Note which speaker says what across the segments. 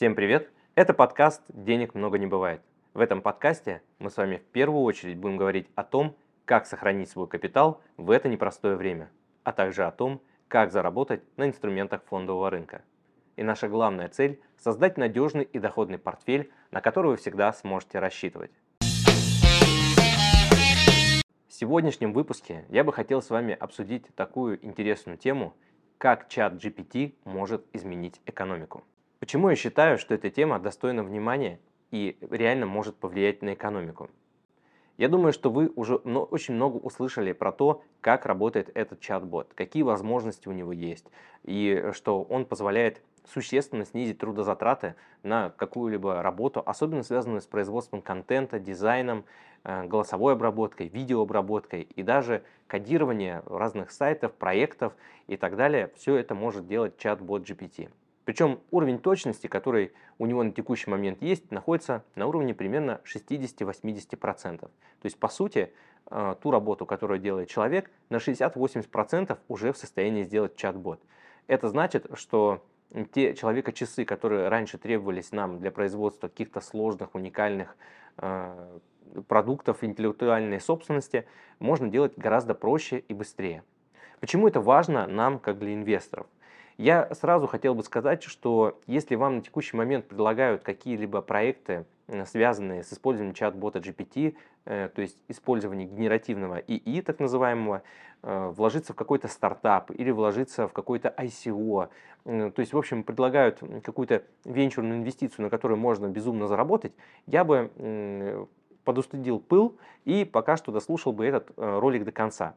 Speaker 1: Всем привет! Это подкаст «Денег много не бывает». В этом подкасте мы с вами в первую очередь будем говорить о том, как сохранить свой капитал в это непростое время, а также о том, как заработать на инструментах фондового рынка. И наша главная цель – создать надежный и доходный портфель, на который вы всегда сможете рассчитывать. В сегодняшнем выпуске я бы хотел с вами обсудить такую интересную тему, как чат GPT может изменить экономику. Почему я считаю, что эта тема достойна внимания и реально может повлиять на экономику? Я думаю, что вы уже очень много услышали про то, как работает этот чат-бот, какие возможности у него есть, и что он позволяет существенно снизить трудозатраты на какую-либо работу, особенно связанную с производством контента, дизайном, э, голосовой обработкой, видеообработкой и даже кодирование разных сайтов, проектов и так далее. Все это может делать чат-бот GPT. Причем уровень точности, который у него на текущий момент есть, находится на уровне примерно 60-80%. То есть, по сути, э, ту работу, которую делает человек, на 60-80% уже в состоянии сделать чат-бот. Это значит, что те человека-часы, которые раньше требовались нам для производства каких-то сложных, уникальных э, продуктов интеллектуальной собственности, можно делать гораздо проще и быстрее. Почему это важно нам, как для инвесторов? Я сразу хотел бы сказать, что если вам на текущий момент предлагают какие-либо проекты, связанные с использованием чат-бота GPT, э, то есть использование генеративного ИИ, так называемого, э, вложиться в какой-то стартап или вложиться в какой-то ICO, то есть, в общем, предлагают какую-то венчурную инвестицию, на которую можно безумно заработать, я бы подустудил пыл и пока что дослушал бы этот э, ролик до конца.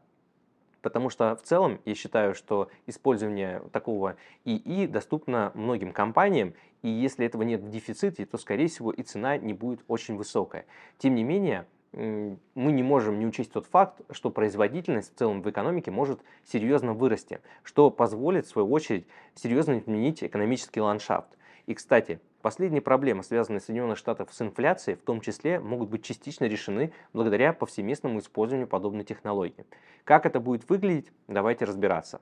Speaker 1: Потому что в целом я считаю, что использование такого ИИ доступно многим компаниям, и если этого нет в дефиците, то, скорее всего, и цена не будет очень высокая. Тем не менее, мы не можем не учесть тот факт, что производительность в целом в экономике может серьезно вырасти, что позволит, в свою очередь, серьезно изменить экономический ландшафт. И, кстати, Последние проблемы, связанные Соединенных Штатов с инфляцией, в том числе, могут быть частично решены благодаря повсеместному использованию подобной технологии. Как это будет выглядеть, давайте разбираться.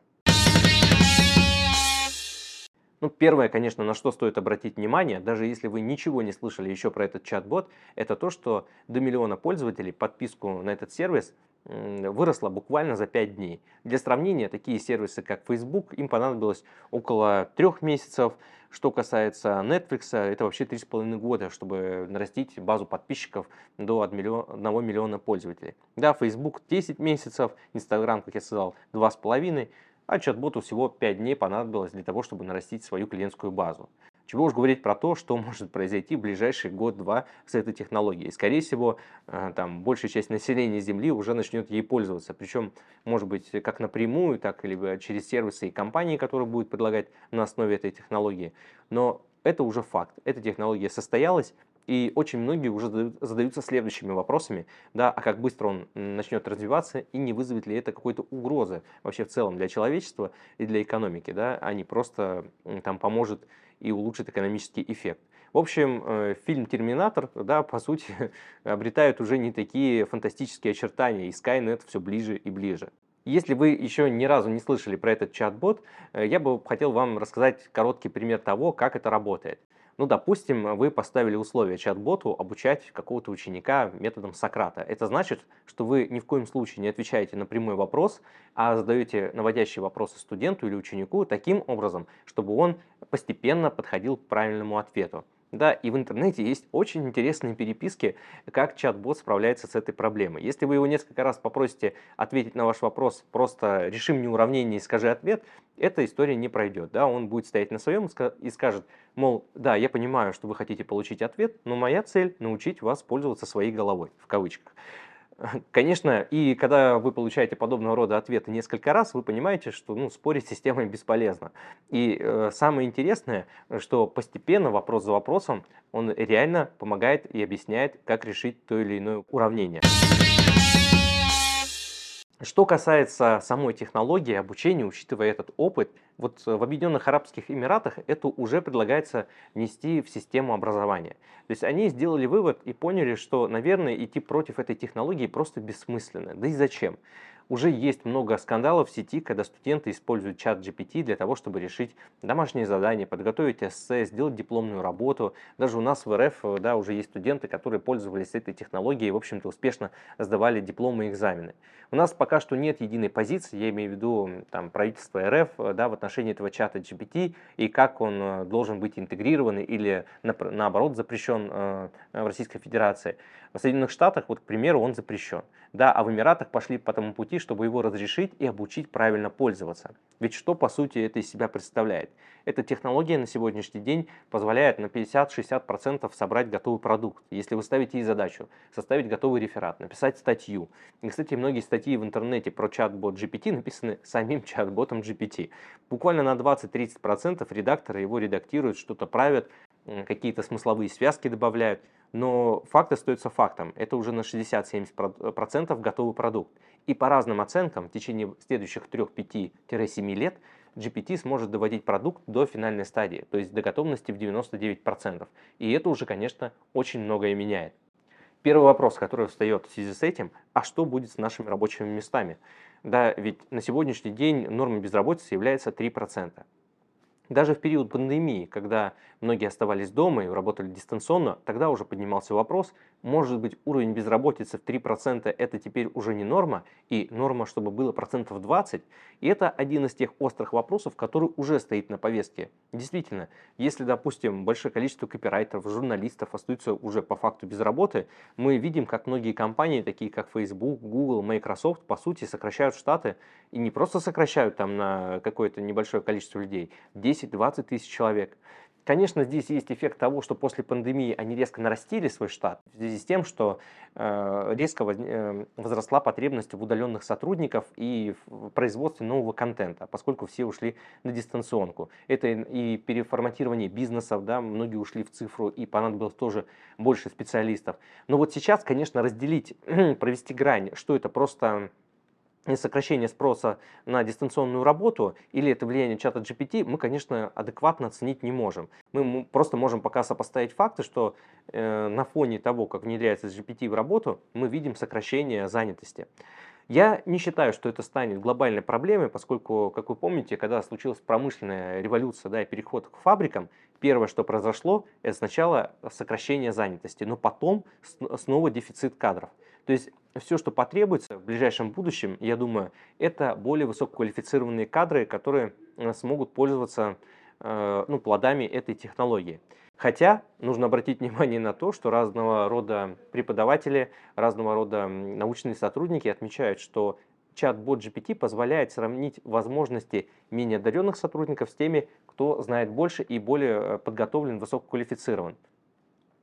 Speaker 1: Ну, первое, конечно, на что стоит обратить внимание, даже если вы ничего не слышали еще про этот чат-бот, это то, что до миллиона пользователей подписку на этот сервис выросла буквально за 5 дней. Для сравнения, такие сервисы, как Facebook, им понадобилось около 3 месяцев. Что касается Netflix, это вообще 3,5 года, чтобы нарастить базу подписчиков до 1 миллиона пользователей. Да, Facebook 10 месяцев, Instagram, как я сказал, 2,5 а чат-боту всего 5 дней понадобилось для того, чтобы нарастить свою клиентскую базу. Чего уж говорить про то, что может произойти в ближайший год-два с этой технологией. Скорее всего, э, там, большая часть населения Земли уже начнет ей пользоваться. Причем, может быть, как напрямую, так и через сервисы и компании, которые будут предлагать на основе этой технологии. Но это уже факт. Эта технология состоялась, и очень многие уже задаются следующими вопросами, да, а как быстро он начнет развиваться и не вызовет ли это какой-то угрозы вообще в целом для человечества и для экономики, да, а не просто там поможет и улучшит экономический эффект. В общем, э, фильм «Терминатор», да, по сути, обретает уже не такие фантастические очертания, и Skynet все ближе и ближе. Если вы еще ни разу не слышали про этот чат-бот, э, я бы хотел вам рассказать короткий пример того, как это работает. Ну, допустим, вы поставили условие чат-боту обучать какого-то ученика методом Сократа. Это значит, что вы ни в коем случае не отвечаете на прямой вопрос, а задаете наводящие вопросы студенту или ученику таким образом, чтобы он постепенно подходил к правильному ответу. Да, и в интернете есть очень интересные переписки, как чат-бот справляется с этой проблемой. Если вы его несколько раз попросите ответить на ваш вопрос, просто реши мне уравнение и скажи ответ, эта история не пройдет. Да? Он будет стоять на своем и скажет, мол, да, я понимаю, что вы хотите получить ответ, но моя цель научить вас пользоваться своей головой, в кавычках. Конечно, и когда вы получаете подобного рода ответы несколько раз, вы понимаете, что ну, спорить с системой бесполезно. И э, самое интересное, что постепенно, вопрос за вопросом, он реально помогает и объясняет, как решить то или иное уравнение. Что касается самой технологии обучения, учитывая этот опыт, вот в Объединенных Арабских Эмиратах это уже предлагается внести в систему образования. То есть они сделали вывод и поняли, что, наверное, идти против этой технологии просто бессмысленно. Да и зачем? Уже есть много скандалов в сети, когда студенты используют чат GPT для того, чтобы решить домашние задания, подготовить эссе, сделать дипломную работу. Даже у нас в РФ да, уже есть студенты, которые пользовались этой технологией и, в общем-то, успешно сдавали дипломы и экзамены. У нас пока что нет единой позиции, я имею в виду там, правительство РФ да, в отношении этого чата GPT и как он э, должен быть интегрирован или наоборот запрещен э, в Российской Федерации. В Соединенных Штатах, вот, к примеру, он запрещен. Да, а в Эмиратах пошли по тому пути, чтобы его разрешить и обучить правильно пользоваться. Ведь что по сути это из себя представляет? Эта технология на сегодняшний день позволяет на 50-60% собрать готовый продукт. Если вы ставите ей задачу составить готовый реферат, написать статью. И, кстати, многие статьи в интернете про чат-бот GPT написаны самим чат-ботом GPT. Буквально на 20-30% редакторы его редактируют, что-то правят, какие-то смысловые связки добавляют. Но факт остается фактом. Это уже на 60-70% готовый продукт. И по разным оценкам в течение следующих 3-5-7 лет GPT сможет доводить продукт до финальной стадии, то есть до готовности в 99%. И это уже, конечно, очень многое меняет. Первый вопрос, который встает в связи с этим, а что будет с нашими рабочими местами? Да, ведь на сегодняшний день норма безработицы является 3%. Даже в период пандемии, когда многие оставались дома и работали дистанционно, тогда уже поднимался вопрос, может быть уровень безработицы в 3% это теперь уже не норма, и норма, чтобы было процентов 20. И это один из тех острых вопросов, который уже стоит на повестке. Действительно, если, допустим, большое количество копирайтеров, журналистов остаются уже по факту без работы, мы видим, как многие компании, такие как Facebook, Google, Microsoft, по сути сокращают штаты, и не просто сокращают там на какое-то небольшое количество людей, 10-20 тысяч человек. Конечно, здесь есть эффект того, что после пандемии они резко нарастили свой штат в связи с тем, что э, резко э, возросла потребность в удаленных сотрудников и в производстве нового контента, поскольку все ушли на дистанционку. Это и переформатирование бизнесов, да, многие ушли в цифру и понадобилось тоже больше специалистов. Но вот сейчас, конечно, разделить, провести грань, что это просто сокращение спроса на дистанционную работу или это влияние чата GPT, мы, конечно, адекватно оценить не можем. Мы просто можем пока сопоставить факты, что э, на фоне того, как внедряется GPT в работу, мы видим сокращение занятости. Я не считаю, что это станет глобальной проблемой, поскольку, как вы помните, когда случилась промышленная революция да, и переход к фабрикам, первое, что произошло, это сначала сокращение занятости, но потом снова дефицит кадров. То есть все, что потребуется в ближайшем будущем, я думаю, это более высококвалифицированные кадры, которые э, смогут пользоваться э, ну, плодами этой технологии. Хотя нужно обратить внимание на то, что разного рода преподаватели, разного рода научные сотрудники отмечают, что чат-бот GPT позволяет сравнить возможности менее одаренных сотрудников с теми, кто знает больше и более э, подготовлен, высококвалифицирован.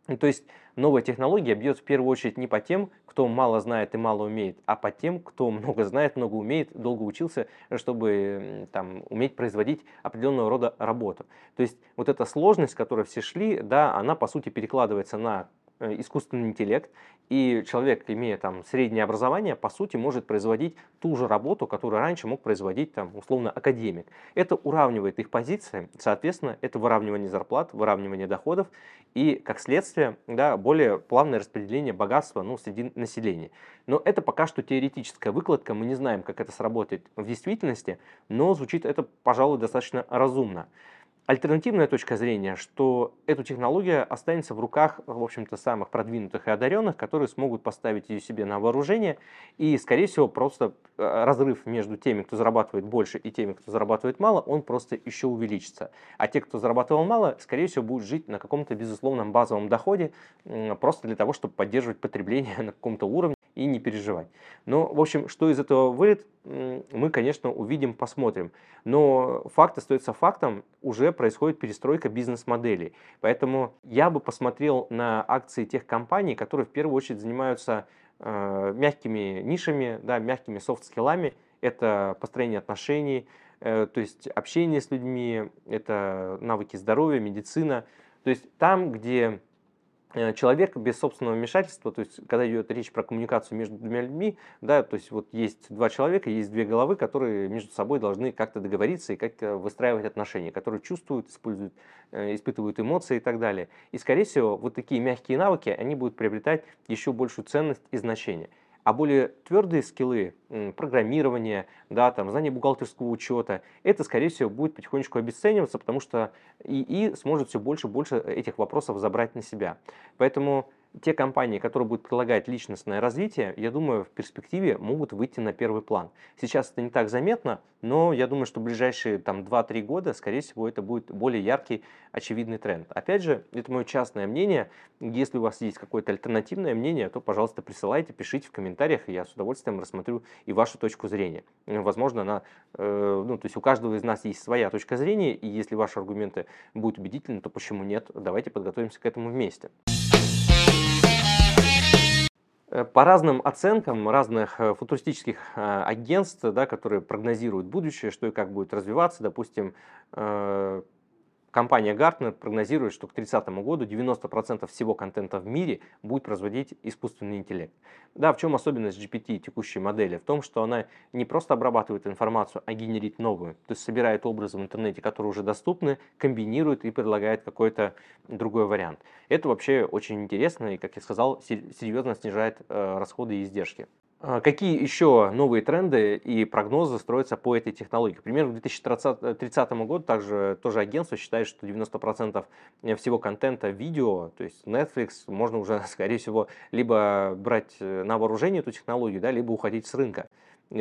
Speaker 1: Ну, то есть новая технология бьет в первую очередь не по тем, кто мало знает и мало умеет, а по тем, кто много знает, много умеет, долго учился, чтобы там, уметь производить определенного рода работу. То есть вот эта сложность, с которой все шли, да, она по сути перекладывается на искусственный интеллект, и человек, имея там среднее образование, по сути может производить ту же работу, которую раньше мог производить там условно академик. Это уравнивает их позиции, соответственно, это выравнивание зарплат, выравнивание доходов и, как следствие, да, более плавное распределение богатства ну, среди населения. Но это пока что теоретическая выкладка, мы не знаем, как это сработает в действительности, но звучит это, пожалуй, достаточно разумно. Альтернативная точка зрения, что эта технология останется в руках, в общем-то, самых продвинутых и одаренных, которые смогут поставить ее себе на вооружение, и, скорее всего, просто э, разрыв между теми, кто зарабатывает больше, и теми, кто зарабатывает мало, он просто еще увеличится. А те, кто зарабатывал мало, скорее всего, будут жить на каком-то безусловном базовом доходе, просто для того, чтобы поддерживать потребление на каком-то уровне, и не переживать. Но, в общем, что из этого выйдет, мы, конечно, увидим, посмотрим. Но факт остается фактом, уже происходит перестройка бизнес-моделей. Поэтому я бы посмотрел на акции тех компаний, которые в первую очередь занимаются э, мягкими нишами, да, мягкими софт-скиллами. Это построение отношений, э, то есть общение с людьми, это навыки здоровья, медицина. То есть там, где человек без собственного вмешательства, то есть когда идет речь про коммуникацию между двумя людьми, да, то есть вот есть два человека, есть две головы, которые между собой должны как-то договориться и как-то выстраивать отношения, которые чувствуют, используют, э, испытывают эмоции и так далее. И, скорее всего, вот такие мягкие навыки, они будут приобретать еще большую ценность и значение. А более твердые скиллы, программирование, да, там, знание бухгалтерского учета, это, скорее всего, будет потихонечку обесцениваться, потому что ИИ сможет все больше и больше этих вопросов забрать на себя. Поэтому те компании, которые будут предлагать личностное развитие, я думаю, в перспективе могут выйти на первый план. Сейчас это не так заметно, но я думаю, что в ближайшие там 2-3 года, скорее всего, это будет более яркий, очевидный тренд. Опять же, это мое частное мнение. Если у вас есть какое-то альтернативное мнение, то, пожалуйста, присылайте, пишите в комментариях, и я с удовольствием рассмотрю и вашу точку зрения. Возможно, она, э, ну, то есть у каждого из нас есть своя точка зрения, и если ваши аргументы будут убедительны, то почему нет? Давайте подготовимся к этому вместе. Э, по разным оценкам разных э, футуристических э, агентств, да, которые прогнозируют будущее, что и как будет развиваться, допустим, Компания Gartner прогнозирует, что к 30 году 90% всего контента в мире будет производить искусственный интеллект. Да, в чем особенность GPT текущей модели? В том, что она не просто обрабатывает информацию, а генерит новую. То есть собирает образы в интернете, которые уже доступны, комбинирует и предлагает какой-то другой вариант. Это вообще очень интересно и, как я сказал, серьезно снижает э, расходы и издержки. А какие еще новые тренды и прогнозы строятся по этой технологии? Примерно к 2030 году также тоже агентство считает, что 90% всего контента видео, то есть Netflix, можно уже, скорее всего, либо брать на вооружение эту технологию, да, либо уходить с рынка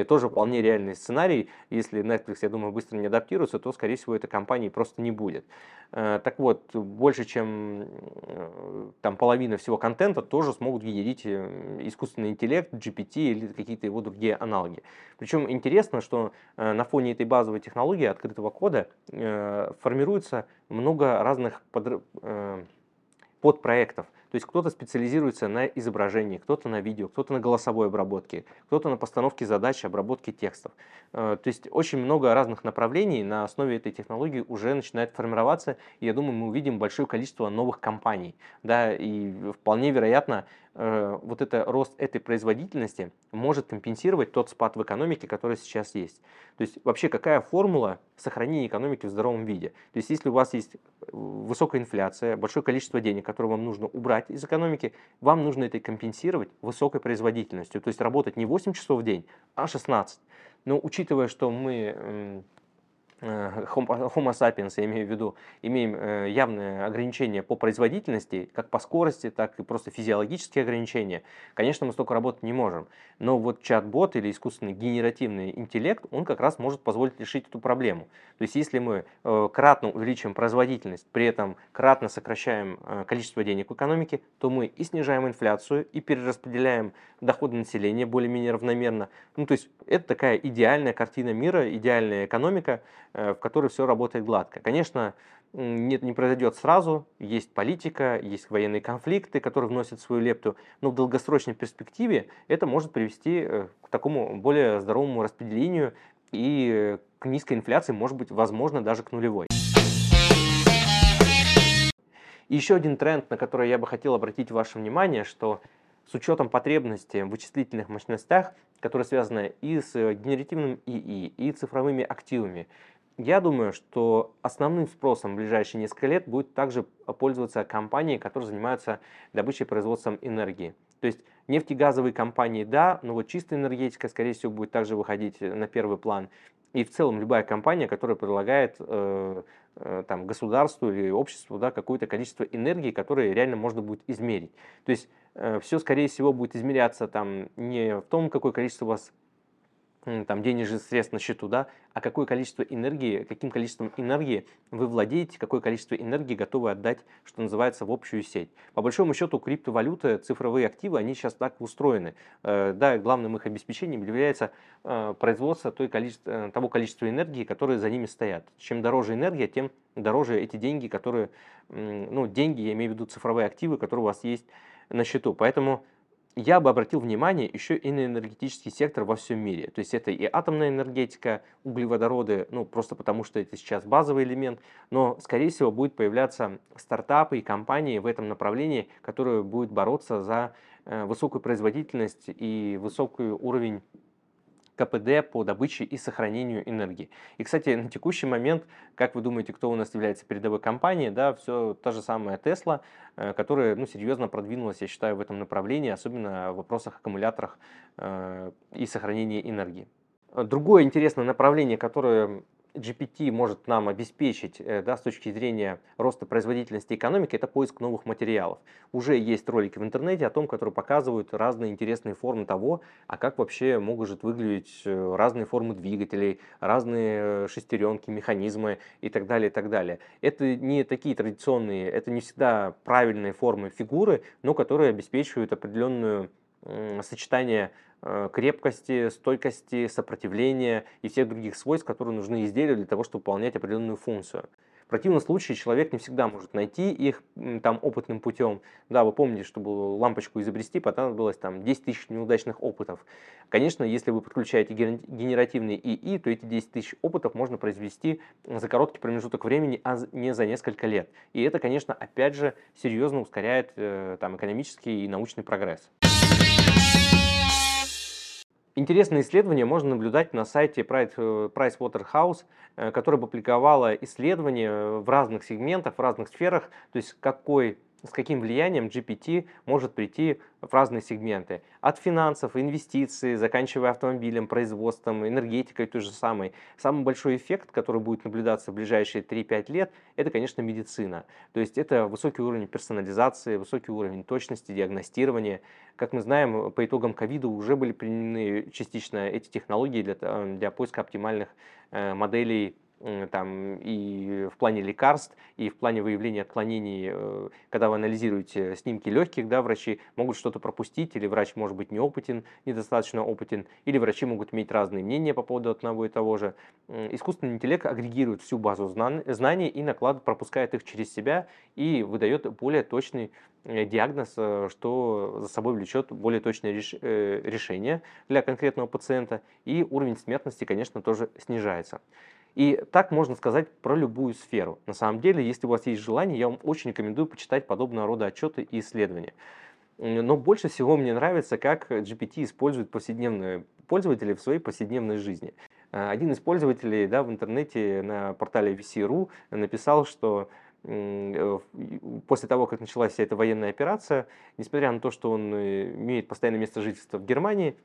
Speaker 1: тоже вполне реальный сценарий. Если Netflix, я думаю, быстро не адаптируется, то, скорее всего, этой компании просто не будет. Э, так вот, больше чем э, там, половина всего контента тоже смогут генерить э, искусственный интеллект, GPT или какие-то его другие аналоги. Причем интересно, что на фоне этой базовой технологии открытого кода формируется много разных под, подпроектов. То есть кто-то специализируется на изображении, кто-то на видео, кто-то на голосовой обработке, кто-то на постановке задач, обработке текстов. Э, то есть очень много разных направлений на основе этой технологии уже начинает формироваться, и я думаю, мы увидим большое количество новых компаний. Да, и вполне вероятно, вот это рост этой производительности может компенсировать тот спад в экономике, который сейчас есть. То есть вообще какая формула сохранения экономики в здоровом виде? То есть если у вас есть высокая инфляция, большое количество денег, которые вам нужно убрать из экономики, вам нужно это компенсировать высокой производительностью. То есть работать не 8 часов в день, а 16. Но учитывая, что мы Э, Homo sapiens, я имею в виду, имеем э, явные ограничения по производительности, как по скорости, так и просто физиологические ограничения, конечно, мы столько работать не можем. Но вот чат-бот или искусственный генеративный интеллект, он как раз может позволить решить эту проблему. То есть, если мы э, кратно увеличиваем производительность, при этом кратно сокращаем количество денег в экономике, то мы и снижаем инфляцию, и перераспределяем доходы населения более-менее равномерно. Ну, то есть, это такая идеальная картина мира, идеальная экономика, Э, в которой все работает гладко. Конечно, нет, не произойдет сразу, есть политика, есть военные конфликты, которые вносят свою лепту, но в долгосрочной перспективе это может привести э, к такому более здоровому распределению и к низкой инфляции, может быть, возможно, даже к нулевой. И еще один тренд, на который я бы хотел обратить ваше внимание, что с учетом потребностей в вычислительных мощностях, которые связаны и с генеративным ИИ, и цифровыми активами, я думаю, что основным спросом в ближайшие несколько лет будет также пользоваться компании, которые занимаются добычей и производством энергии. То есть нефтегазовые компании, да, но вот чистая энергетика, скорее всего, будет также выходить на первый план. И в целом любая компания, которая предлагает э, э, там, государству или обществу да, какое-то количество энергии, которое реально можно будет измерить. То есть э, все, скорее всего, будет измеряться там, не в том, какое количество у вас там, денежных средств на счету, да, а какое количество энергии, каким количеством энергии вы владеете, какое количество энергии готовы отдать, что называется, в общую сеть. По большому счету, криптовалюты, цифровые активы, они сейчас так устроены. Э, да, главным их обеспечением является э, производство той количества, э, того количества энергии, которые за ними стоят. Чем дороже энергия, тем дороже эти деньги, которые, ну, деньги, я имею в виду цифровые активы, которые у вас есть на счету. Поэтому я бы обратил внимание еще и на энергетический сектор во всем мире. То есть это и атомная энергетика, углеводороды, ну просто потому что это сейчас базовый элемент, но скорее всего будет появляться стартапы и компании в этом направлении, которые будут бороться за э, высокую производительность и высокий уровень КПД по добыче и сохранению энергии. И, кстати, на текущий момент, как вы думаете, кто у нас является передовой компанией, да, все та же самая Tesla, э, которая ну, серьезно продвинулась, я считаю, в этом направлении, особенно в вопросах аккумуляторах э, и сохранения энергии. Другое интересное направление, которое GPT может нам обеспечить э, да, с точки зрения роста производительности экономики, это поиск новых материалов. Уже есть ролики в интернете о том, которые показывают разные интересные формы того, а как вообще могут выглядеть э, разные формы двигателей, разные э, шестеренки, механизмы и так далее, и так далее. Это не такие традиционные, это не всегда правильные формы фигуры, но которые обеспечивают определенную сочетание Э, крепкости, стойкости, сопротивления и всех других свойств, которые нужны изделию для того, чтобы выполнять определенную функцию. В противном случае человек не всегда может найти их там опытным путем. Да, вы помните, чтобы лампочку изобрести, понадобилось там 10 тысяч неудачных опытов. Конечно, если вы подключаете генеративный ИИ, то эти 10 тысяч опытов можно произвести за короткий промежуток времени, а не за несколько лет. И это, конечно, опять же серьезно ускоряет э, там, экономический и научный прогресс. Интересные исследования можно наблюдать на сайте э, Pricewaterhouse, э, которая опубликовала исследования в разных сегментах, в разных сферах, то есть какой с каким влиянием GPT может прийти в разные сегменты. От финансов, инвестиций, заканчивая автомобилем, производством, энергетикой той же самой. Самый большой эффект, который будет наблюдаться в ближайшие 3-5 лет, это, конечно, медицина. То есть это высокий уровень персонализации, высокий уровень точности, диагностирования. Как мы знаем, по итогам ковида уже были применены частично эти технологии для, для поиска оптимальных э, моделей там, и в плане лекарств, и в плане выявления отклонений, э, когда вы анализируете снимки легких, да, врачи могут что-то пропустить, или врач может быть неопытен, недостаточно опытен, или врачи могут иметь разные мнения по поводу одного и того же. Искусственный интеллект агрегирует всю базу знаний и накладывает, пропускает их через себя и выдает более точный э, диагноз, э, что за собой влечет более точное решение для конкретного пациента, и уровень смертности, конечно, тоже снижается. И так можно сказать про любую сферу. На самом деле, если у вас есть желание, я вам очень рекомендую почитать подобного рода отчеты и исследования. Но больше всего мне нравится, как GPT используют повседневные пользователи в своей повседневной жизни. Э, один из пользователей да, в интернете на портале VC.ru написал, что э, после того, как началась вся эта военная операция, несмотря на то, что он э, имеет постоянное место жительства в Германии,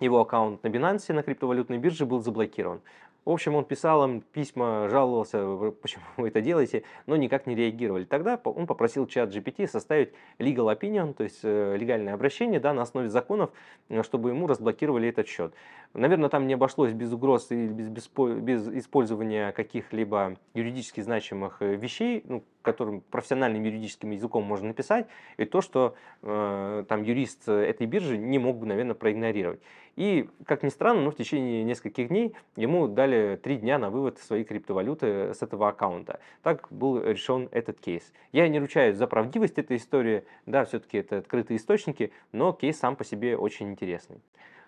Speaker 1: его аккаунт на Binance, на криптовалютной бирже, был заблокирован. В общем, он писал им письма, жаловался, почему вы это делаете, но никак не реагировали. Тогда он попросил чат GPT составить legal opinion, то есть э, легальное обращение да, на основе законов, э, чтобы ему разблокировали этот счет. Наверное, там не обошлось без угроз и без, без, без использования каких-либо юридически значимых э, вещей, ну, которым профессиональным юридическим языком можно написать, и то, что э, там юрист этой биржи не мог бы, наверное, проигнорировать. И, как ни странно, но в течение нескольких дней ему дали три дня на вывод своей криптовалюты с этого аккаунта. Так был решен этот кейс. Я не ручаюсь за правдивость этой истории, да, все-таки это открытые источники, но кейс сам по себе очень интересный.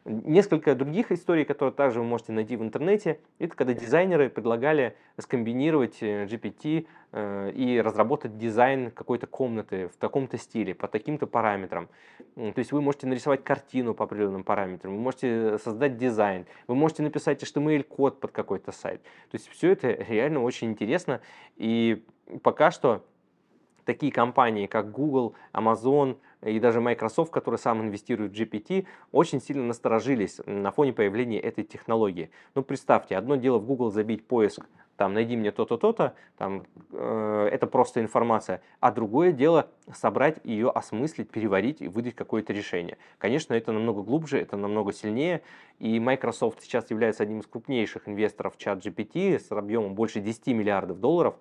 Speaker 1: Несколько других историй, которые также вы можете найти в интернете, это когда дизайнеры предлагали скомбинировать э, GPT э, и разработать дизайн какой-то комнаты в таком-то стиле, по таким-то параметрам. То есть вы можете нарисовать картину по определенным параметрам, вы можете создать дизайн, вы можете написать HTML-код под какой-то сайт. То есть все это реально очень интересно. И пока что такие компании, как Google, Amazon и даже Microsoft, который сам инвестирует в GPT, очень сильно насторожились на фоне появления этой технологии. Ну, представьте, одно дело в Google забить поиск, там, найди мне то-то, то-то, там, э, это просто информация, а другое дело собрать ее, осмыслить, переварить и выдать какое-то решение. Конечно, это намного глубже, это намного сильнее, и Microsoft сейчас является одним из крупнейших инвесторов в чат GPT с объемом больше 10 миллиардов долларов,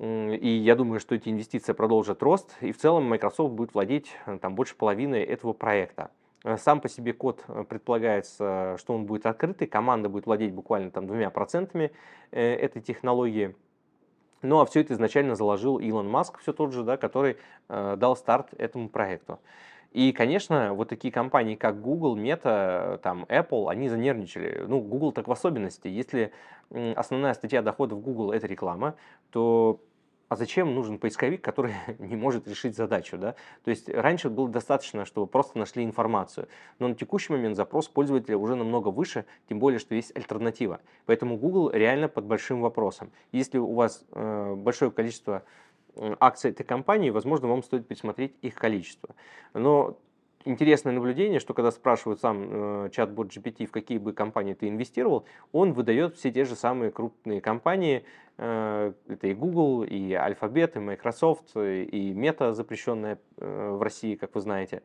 Speaker 1: и я думаю, что эти инвестиции продолжат рост, и в целом Microsoft будет владеть э, там, больше половины этого проекта. Э, сам по себе код э, предполагается, что он будет открытый, команда будет владеть буквально там двумя процентами этой технологии. Ну а все это изначально заложил Илон Маск, все тот же, да, который дал старт этому проекту. И, конечно, вот такие компании, как Google, Meta, там, Apple, они занервничали. Ну, Google так в особенности. Если основная статья доходов Google – это реклама, то а зачем нужен поисковик, который не может решить задачу, да? То есть раньше было достаточно, чтобы просто нашли информацию, но на текущий момент запрос пользователя уже намного выше, тем более, что есть альтернатива. Поэтому Google реально под большим вопросом. Если у вас э, большое количество акций этой компании, возможно, вам стоит пересмотреть их количество. Но интересное наблюдение, что когда спрашивают сам э, чат-бот GPT, в какие бы компании ты инвестировал, он выдает все те же самые крупные компании. Э, это и Google, и Alphabet, и Microsoft, и Meta, запрещенная э, в России, как вы знаете.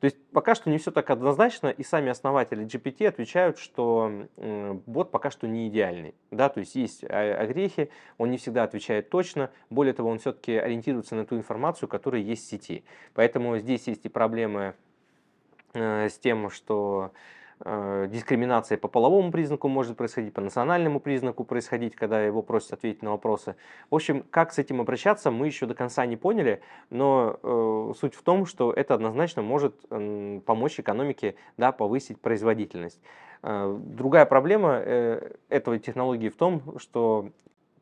Speaker 1: То есть пока что не все так однозначно, и сами основатели GPT отвечают, что бот пока что не идеальный. Да, то есть есть огрехи, он не всегда отвечает точно, более того, он все-таки ориентируется на ту информацию, которая есть в сети. Поэтому здесь есть и проблемы э, с тем, что Э, дискриминация по половому признаку может происходить, по национальному признаку происходить, когда его просят ответить на вопросы. В общем, как с этим обращаться, мы еще до конца не поняли, но э, суть в том, что это однозначно может э, помочь экономике да, повысить производительность. Э, другая проблема э, этой технологии в том, что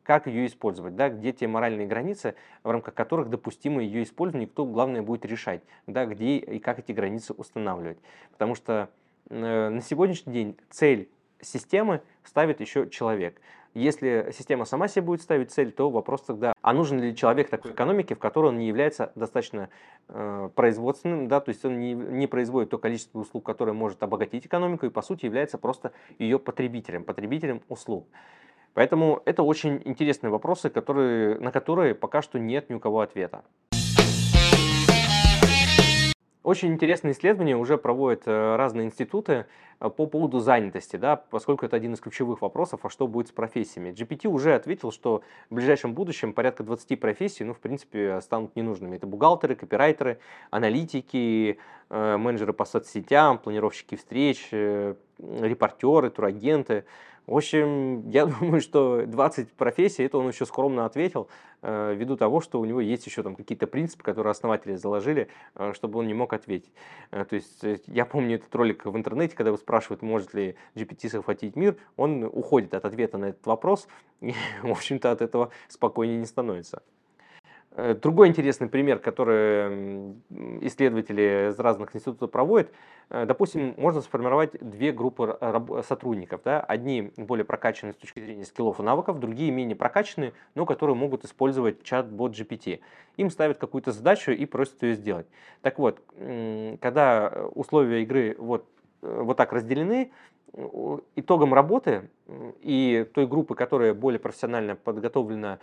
Speaker 1: как ее использовать, да, где те моральные границы, в рамках которых допустимо ее использование, кто, главное, будет решать, да, где и как эти границы устанавливать. Потому что Э, на сегодняшний день цель системы ставит еще человек. Если система сама себе будет ставить цель, то вопрос тогда, а нужен ли человек такой экономики, в которой он не является достаточно э, производственным, да, то есть он не, не производит то количество услуг, которое может обогатить экономику, и по сути является просто ее потребителем, потребителем услуг. Поэтому это очень интересные вопросы, которые, на которые пока что нет ни у кого ответа. Очень интересные исследования уже проводят э, разные институты э, по поводу занятости, да, поскольку это один из ключевых вопросов, а что будет с профессиями. GPT уже ответил, что в ближайшем будущем порядка 20 профессий, ну, в принципе, станут ненужными. Это бухгалтеры, копирайтеры, аналитики, э, менеджеры по соцсетям, планировщики встреч, репортеры, турагенты. В общем, я думаю, что 20 профессий, это он еще скромно ответил, э, ввиду того, что у него есть еще там какие-то принципы, которые основатели заложили, э, чтобы он не мог ответить. Э, то есть я помню этот ролик в интернете, когда его спрашивают, может ли GPT захватить мир, он уходит от ответа на этот вопрос, и, в общем-то, от этого спокойнее не становится. Э, другой интересный пример, который исследователи из разных институтов проводят, э, допустим, можно сформировать две группы сотрудников. Да? Одни более прокачанные с точки зрения скиллов и навыков, другие менее прокачанные, но которые могут использовать чат-бот GPT. Им ставят какую-то задачу и просят ее сделать. Так вот, когда условия игры вот, э, вот так разделены, итогом работы и той группы, которая более профессионально подготовлена,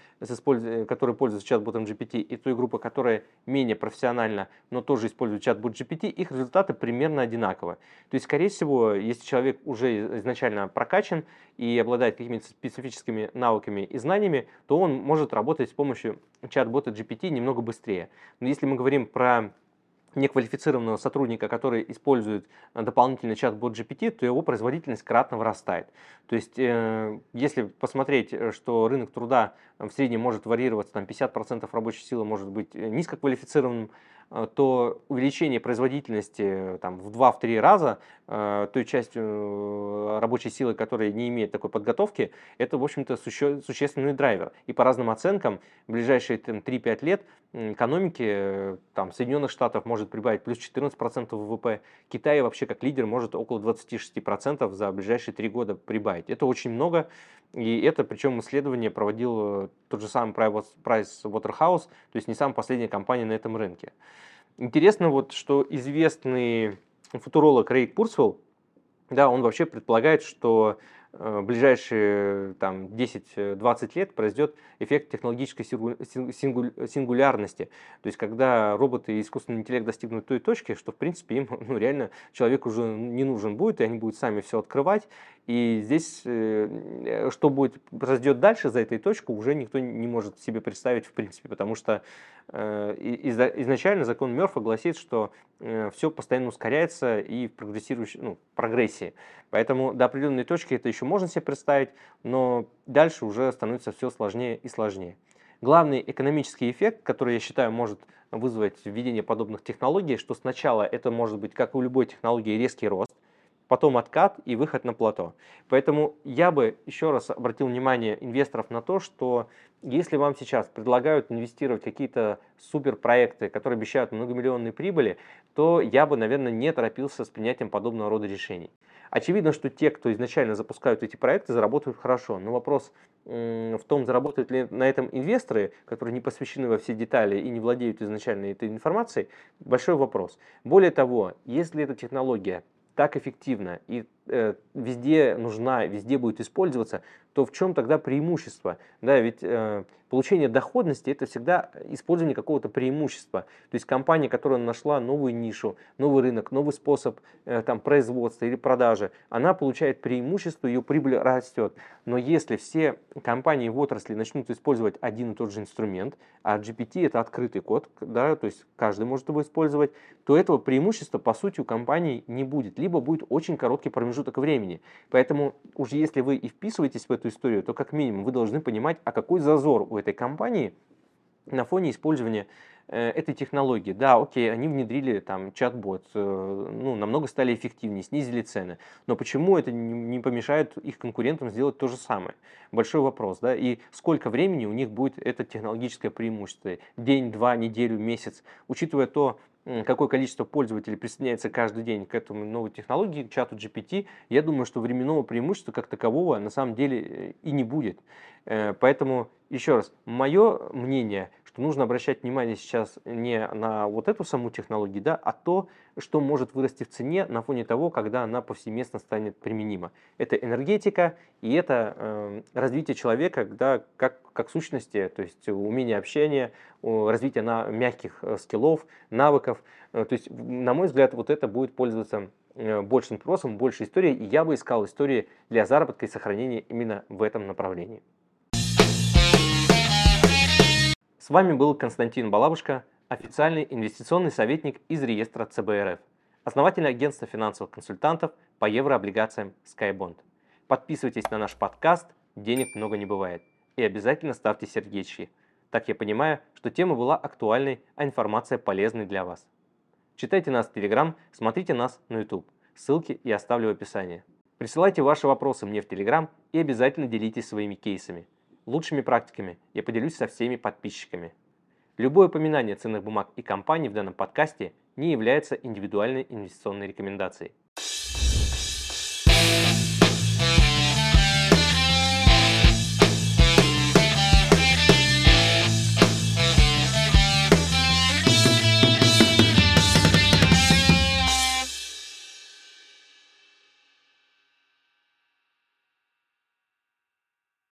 Speaker 1: которая пользуется чат-ботом GPT, и той группы, которая менее профессионально, но тоже использует чат-бот GPT, их результаты примерно одинаковы. То есть, скорее всего, если человек уже изначально прокачан и обладает какими-то специфическими навыками и знаниями, то он может работать с помощью чат-бота GPT немного быстрее. Но если мы говорим про неквалифицированного сотрудника, который использует э, дополнительный чат-бот GPT, то его производительность кратно вырастает. То есть, э, если посмотреть, э, что рынок труда в среднем может варьироваться, там 50% рабочей силы может быть низкоквалифицированным, то увеличение производительности там, в 2-3 раза э, той частью рабочей силы, которая не имеет такой подготовки, это, в общем-то, суще, существенный драйвер. И по разным оценкам, в ближайшие 3-5 лет экономики там, Соединенных Штатов может прибавить плюс 14% ВВП, Китай вообще как лидер может около 26% за ближайшие 3 года прибавить. Это очень много, и это, причем исследование проводил тот же самый Price Waterhouse, то есть не самая последняя компания на этом рынке. Интересно вот, что известный футуролог Рейк Пурсвелл, да, он вообще предполагает, что Э, ближайшие там, 10-20 лет произойдет эффект технологической сингулярности. То есть, когда роботы и искусственный интеллект достигнут той точки, что, в принципе, им ну, реально человек уже не нужен будет, и они будут сами все открывать. И здесь, э, что будет, произойдет дальше за этой точкой, уже никто не может себе представить, в принципе, потому что э, изначально закон Мерфа гласит, что все постоянно ускоряется и в прогрессирующей, ну, прогрессии. Поэтому до определенной точки это еще можно себе представить, но дальше уже становится все сложнее и сложнее. Главный экономический эффект, который, я считаю, может вызвать введение подобных технологий, что сначала это может быть, как у любой технологии, резкий рост, потом откат и выход на плато. Поэтому я бы еще раз обратил внимание инвесторов на то, что если вам сейчас предлагают инвестировать какие-то суперпроекты, которые обещают многомиллионные прибыли, то я бы, наверное, не торопился с принятием подобного рода решений. Очевидно, что те, кто изначально запускают эти проекты, заработают хорошо. Но вопрос в том, заработают ли на этом инвесторы, которые не посвящены во все детали и не владеют изначально этой информацией, большой вопрос. Более того, если эта технология так эффективна и везде нужна, везде будет использоваться, то в чем тогда преимущество? Да, ведь э, получение доходности это всегда использование какого-то преимущества. То есть компания, которая нашла новую нишу, новый рынок, новый способ э, там, производства или продажи, она получает преимущество, ее прибыль растет. Но если все компании в отрасли начнут использовать один и тот же инструмент, а GPT это открытый код, да, то есть каждый может его использовать, то этого преимущества по сути у компании не будет, либо будет очень короткий промежуток времени. Поэтому уже если вы и вписываетесь в эту историю, то как минимум вы должны понимать, а какой зазор у этой компании на фоне использования э, этой технологии. Да, окей, они внедрили там чат-бот, э, ну, намного стали эффективнее, снизили цены. Но почему это не помешает их конкурентам сделать то же самое? Большой вопрос, да, и сколько времени у них будет это технологическое преимущество? День, два, неделю, месяц? Учитывая то, какое количество пользователей присоединяется каждый день к этому новой технологии, к чату GPT, я думаю, что временного преимущества как такового на самом деле э, и не будет. Э, поэтому, еще раз, мое мнение, что нужно обращать внимание сейчас не на вот эту саму технологию, да, а то, что может вырасти в цене на фоне того, когда она повсеместно станет применима. Это энергетика и это э, развитие человека да, как, как сущности, то есть умение общения, развитие на мягких э, скиллов, навыков. Э, то есть, на мой взгляд, вот это будет пользоваться большим спросом, больше истории, и я бы искал истории для заработка и сохранения именно в этом направлении. С вами был Константин Балабушка, официальный инвестиционный советник из реестра ЦБРФ, основатель агентства финансовых консультантов по еврооблигациям SkyBond. Подписывайтесь на наш подкаст «Денег много не бывает» и обязательно ставьте сердечки. Так я понимаю, что тема была актуальной, а информация полезной для вас. Читайте нас в Телеграм, смотрите нас на YouTube. Ссылки я оставлю в описании. Присылайте ваши вопросы мне в Телеграм и обязательно делитесь своими кейсами – лучшими практиками я поделюсь со всеми подписчиками. Любое упоминание ценных бумаг и компаний в данном подкасте не является индивидуальной инвестиционной рекомендацией.